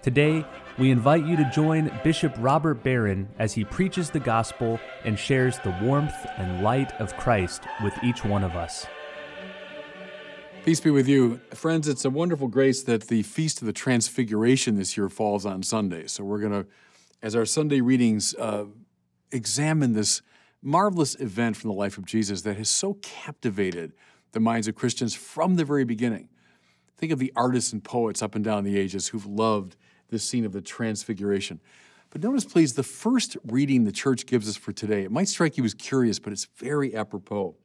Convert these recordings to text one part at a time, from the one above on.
Today, we invite you to join Bishop Robert Barron as he preaches the gospel and shares the warmth and light of Christ with each one of us. Peace be with you. Friends, it's a wonderful grace that the Feast of the Transfiguration this year falls on Sunday. So we're going to, as our Sunday readings, uh, examine this marvelous event from the life of Jesus that has so captivated the minds of Christians from the very beginning. Think of the artists and poets up and down the ages who've loved this scene of the transfiguration. But notice, please, the first reading the church gives us for today. It might strike you as curious, but it's very apropos.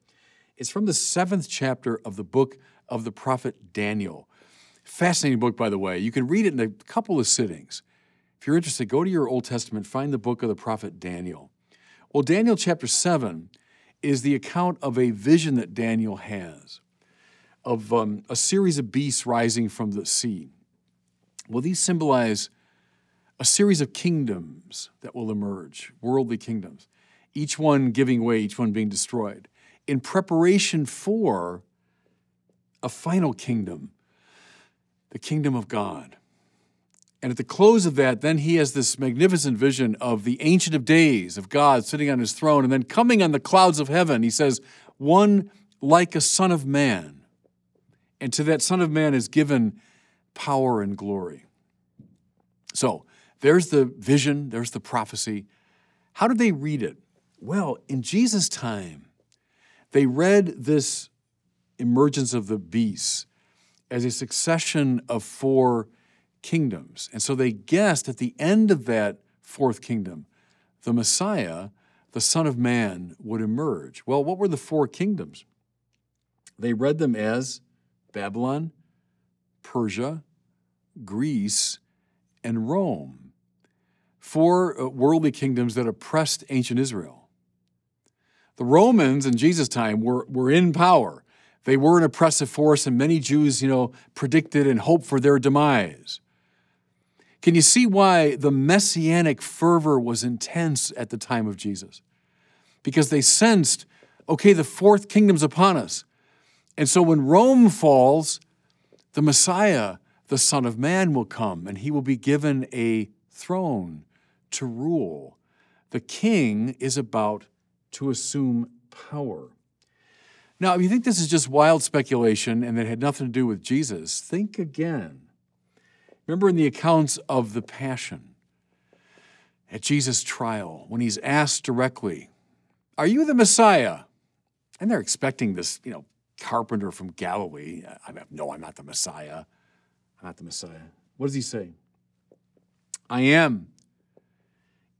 It's from the seventh chapter of the book of the prophet Daniel. Fascinating book, by the way. You can read it in a couple of sittings. If you're interested, go to your Old Testament, find the book of the prophet Daniel. Well, Daniel chapter 7 is the account of a vision that Daniel has of um, a series of beasts rising from the sea. Well, these symbolize a series of kingdoms that will emerge, worldly kingdoms, each one giving way, each one being destroyed, in preparation for a final kingdom, the kingdom of God. And at the close of that, then he has this magnificent vision of the Ancient of Days, of God sitting on his throne, and then coming on the clouds of heaven, he says, One like a Son of Man. And to that Son of Man is given power and glory. So there's the vision, there's the prophecy. How did they read it? Well, in Jesus' time, they read this emergence of the beasts as a succession of four kingdoms. And so they guessed at the end of that fourth kingdom, the Messiah, the Son of Man, would emerge. Well, what were the four kingdoms? They read them as Babylon, Persia, Greece, and Rome, four uh, worldly kingdoms that oppressed ancient Israel. The Romans in Jesus' time were, were in power. They were an oppressive force, and many Jews, you know, predicted and hoped for their demise. Can you see why the messianic fervor was intense at the time of Jesus? Because they sensed, okay, the fourth kingdom's upon us. And so when Rome falls, the Messiah, the Son of Man, will come and he will be given a throne to rule. The king is about to assume power. Now, if you think this is just wild speculation and it had nothing to do with Jesus, think again. Remember in the accounts of the Passion, at Jesus' trial, when he's asked directly, Are you the Messiah? And they're expecting this, you know, carpenter from Galilee. I I'm not the Messiah. Not the Messiah. What does he say? I am.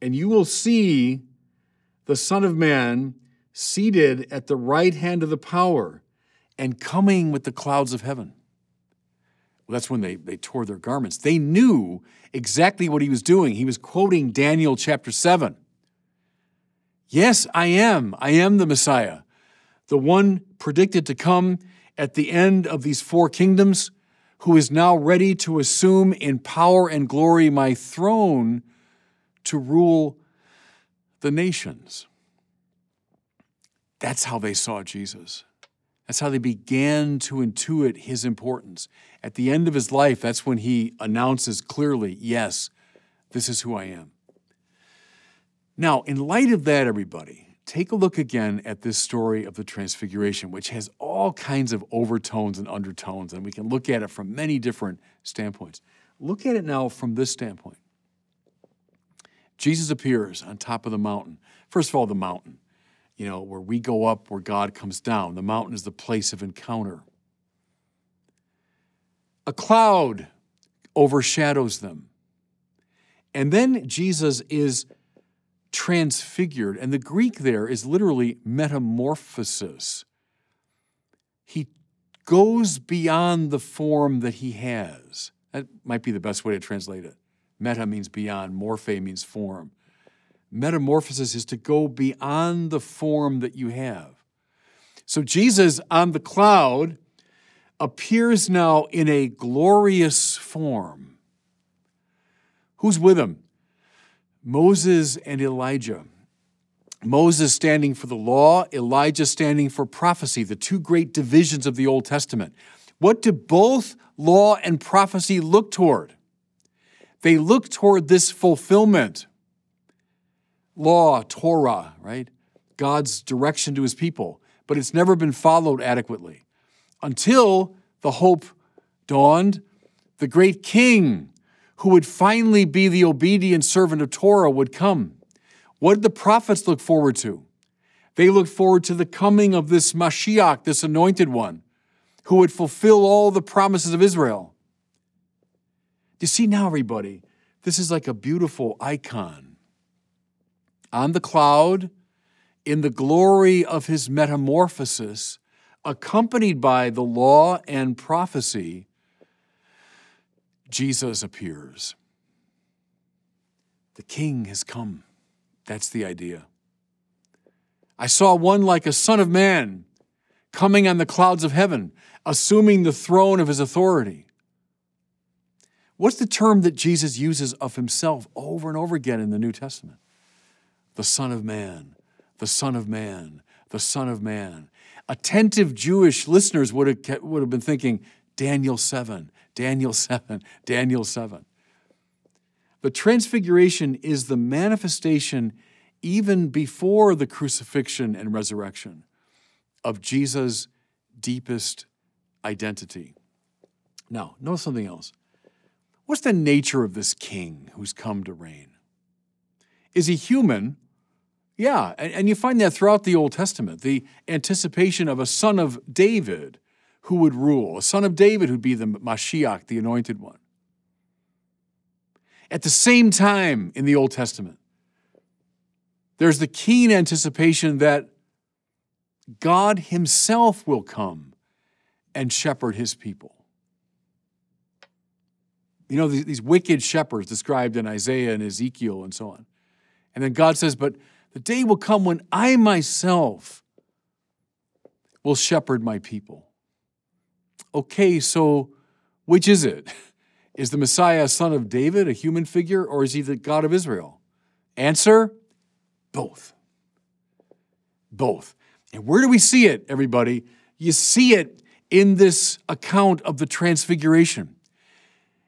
And you will see the Son of Man seated at the right hand of the power and coming with the clouds of heaven. Well, that's when they, they tore their garments. They knew exactly what he was doing. He was quoting Daniel chapter 7. Yes, I am. I am the Messiah the one predicted to come at the end of these four kingdoms, who is now ready to assume in power and glory my throne to rule the nations. That's how they saw Jesus. That's how they began to intuit his importance. At the end of his life, that's when he announces clearly, Yes, this is who I am. Now, in light of that, everybody, take a look again at this story of the Transfiguration, which has all kinds of overtones and undertones, and we can look at it from many different standpoints. Look at it now from this standpoint. Jesus appears on top of the mountain. First of all, the mountain, you know, where we go up, where God comes down. The mountain is the place of encounter. A cloud overshadows them. And then Jesus is transfigured. And the Greek there is literally metamorphosis. He goes beyond the form that he has. That might be the best way to translate it. Meta means beyond, morphe means form. Metamorphosis is to go beyond the form that you have. So Jesus on the cloud appears now in a glorious form. Who's with him? Moses and Elijah. Moses standing for the law, Elijah standing for prophecy, the two great divisions of the Old Testament. What do both law and prophecy look toward? They look toward this fulfillment. Law, Torah, right? God's direction to his people, but it's never been followed adequately until the hope dawned. The great king who would finally be the obedient servant of Torah would come. What did the prophets look forward to? They looked forward to the coming of this Mashiach, this anointed one, who would fulfill all the promises of Israel. Do you see now, everybody? This is like a beautiful icon. On the cloud, in the glory of his metamorphosis, accompanied by the law and prophecy, Jesus appears. The king has come. That's the idea. I saw one like a son of man coming on the clouds of heaven, assuming the throne of his authority. What's the term that Jesus uses of himself over and over again in the New Testament? The Son of Man, the Son of Man, the Son of Man. Attentive Jewish listeners would have, would have been thinking, Daniel 7, Daniel 7, Daniel 7. The transfiguration is the manifestation, even before the crucifixion and resurrection, of Jesus' deepest identity. Now, notice something else. What's the nature of this king who's come to reign? Is he human? Yeah, and, you find that throughout the Old Testament, the anticipation of a son of David who would rule, a son of David who'd be the Mashiach, the anointed one. At the same time in the Old Testament, there's the keen anticipation that God Himself will come and shepherd His people. You know, these, these wicked shepherds described in Isaiah and Ezekiel and so on. And then God says, But the day will come when I myself will shepherd my people. Okay, so which is it? Is the Messiah a son of David, a human figure, or is he the God of Israel? Answer both. Both. And where do we see it, everybody? You see it in this account of the transfiguration.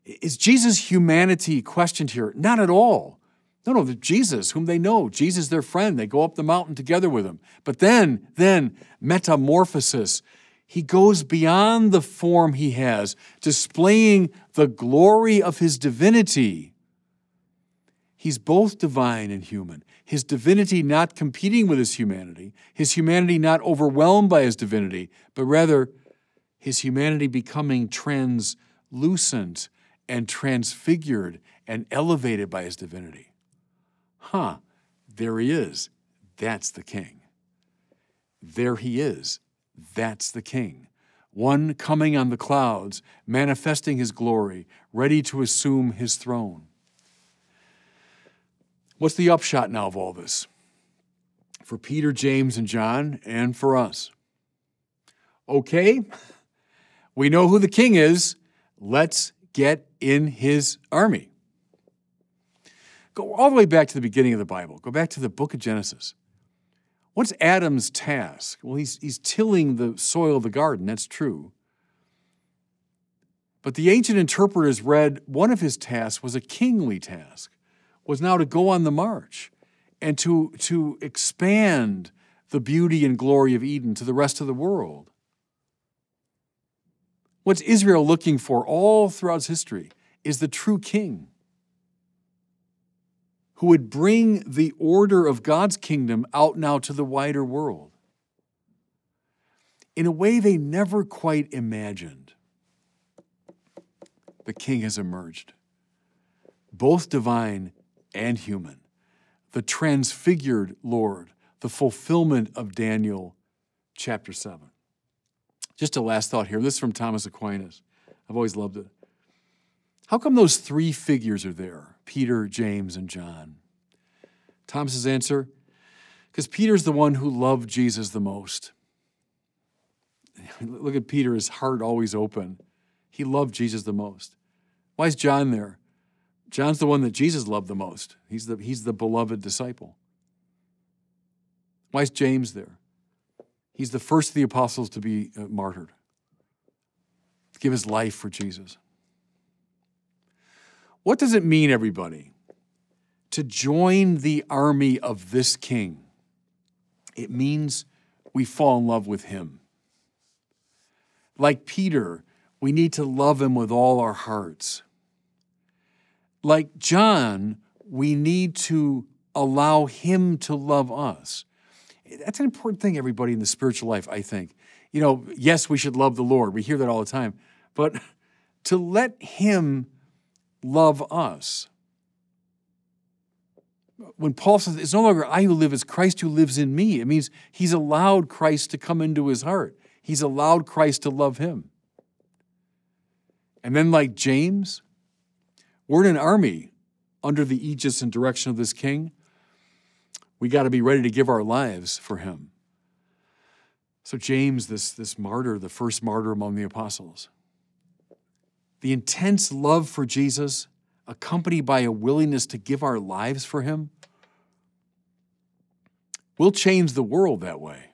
Is Jesus' humanity questioned here? Not at all. No, no, Jesus, whom they know, Jesus, their friend. They go up the mountain together with him. But then, then, metamorphosis he goes beyond the form he has, displaying the glory of his divinity. He's both divine and human. His divinity not competing with his humanity, his humanity not overwhelmed by his divinity, but rather his humanity becoming translucent and transfigured and elevated by his divinity. Huh, there he is. That's the king. There he is. That's the King, one coming on the clouds, manifesting his glory, ready to assume his throne. What's the upshot now of all this? For Peter, James, and John, and for us. Okay, we know who the king is. Let's get in his army. Go all the way back to the beginning of the Bible. Go back to the book of Genesis. What's Adam's task? Well, he's, he's tilling the soil of the garden, that's true. But the ancient interpreters read one of his tasks was a kingly task, was now to go on the march and to, to expand the beauty and glory of Eden to the rest of the world. What's Israel looking for all throughout history is the true king who would bring the order of God's kingdom out now to the wider world in a way they never quite imagined. The king has emerged, both divine and human, the transfigured Lord, the fulfillment of Daniel chapter 7. Just a last thought here. This is from Thomas Aquinas. I've always loved it. How come those three figures are there Peter, James, and John? Thomas's answer? Because Peter's the one who loved Jesus the most. Look at Peter, his heart always open. He loved Jesus the most. Why is John there? John's the one that Jesus loved the most. He's the, he's the beloved disciple. Why is James there? He's the first of the apostles to be uh, martyred, to give his life for Jesus. What does it mean, everybody, to join the army of this king? It means we fall in love with him. Like Peter, we need to love him with all our hearts. Like John, we need to allow him to love us. That's an important thing, everybody, in the spiritual life, I think. You know, yes, we should love the Lord. We hear that all the time. But to let him love us. When Paul says, it's no longer I who live, it's Christ who lives in me, it means he's allowed Christ to come into his heart. He's allowed Christ to love him. And then, like James, we're in an army under the aegis and direction of this king. We got to be ready to give our lives for him. So, James, this, this martyr, the first martyr among the apostles, the intense love for Jesus, accompanied by a willingness to give our lives for him, will change the world that way.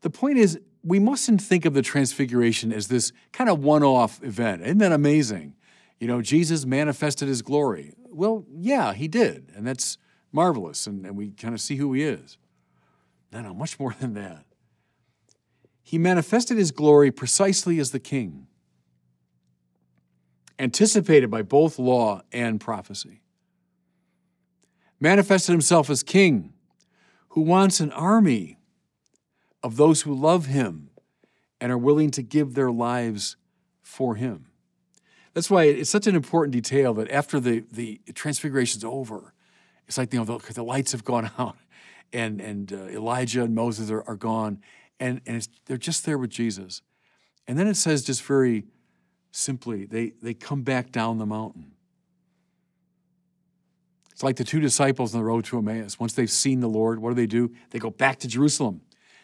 The point is, we mustn't think of the transfiguration as this kind of one off event. Isn't that amazing? You know, Jesus manifested his glory. Well, yeah, he did. And that's marvelous. And, and we kind of see who he is. No, no, much more than that. He manifested his glory precisely as the king, anticipated by both law and prophecy. Manifested himself as king who wants an army of those who love him and are willing to give their lives for him. That's why it's such an important detail that after the, the transfiguration's over, it's like you know the, the lights have gone out, and and uh, Elijah and Moses are, are gone, and and they're just there with Jesus, and then it says just very simply they they come back down the mountain. It's like the two disciples on the road to Emmaus. Once they've seen the Lord, what do they do? They go back to Jerusalem.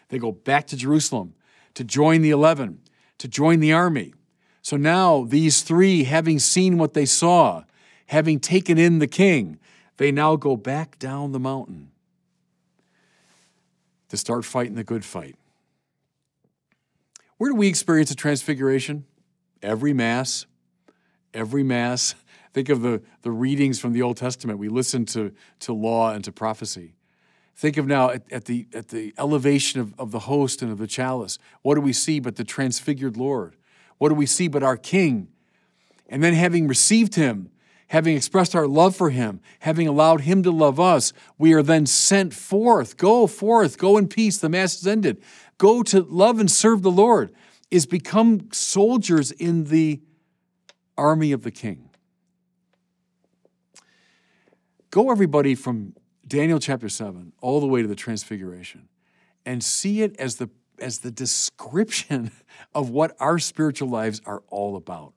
They go back to Jerusalem to join the 11, to join the army. So now, these three, having seen what they saw, having taken in the king, they now go back down the mountain to start fighting the good fight. Where do we experience the transfiguration? Every Mass. Every Mass. Think of the, the readings from the Old Testament. We listen to, to law and to prophecy. Think of now at, at, the, at the elevation of, of the host and of the chalice. What do we see but the transfigured Lord? What do we see but our King? And then, having received him, having expressed our love for him, having allowed him to love us, we are then sent forth. Go forth, go in peace. The Mass is ended. Go to love and serve the Lord, is become soldiers in the army of the King. Go, everybody, from Daniel chapter 7, all the way to the Transfiguration, and see it as the, as the description of what our spiritual lives are all about.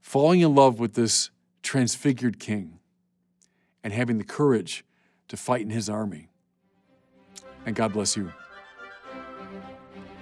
Falling in love with this transfigured king and having the courage to fight in his army. And God bless you.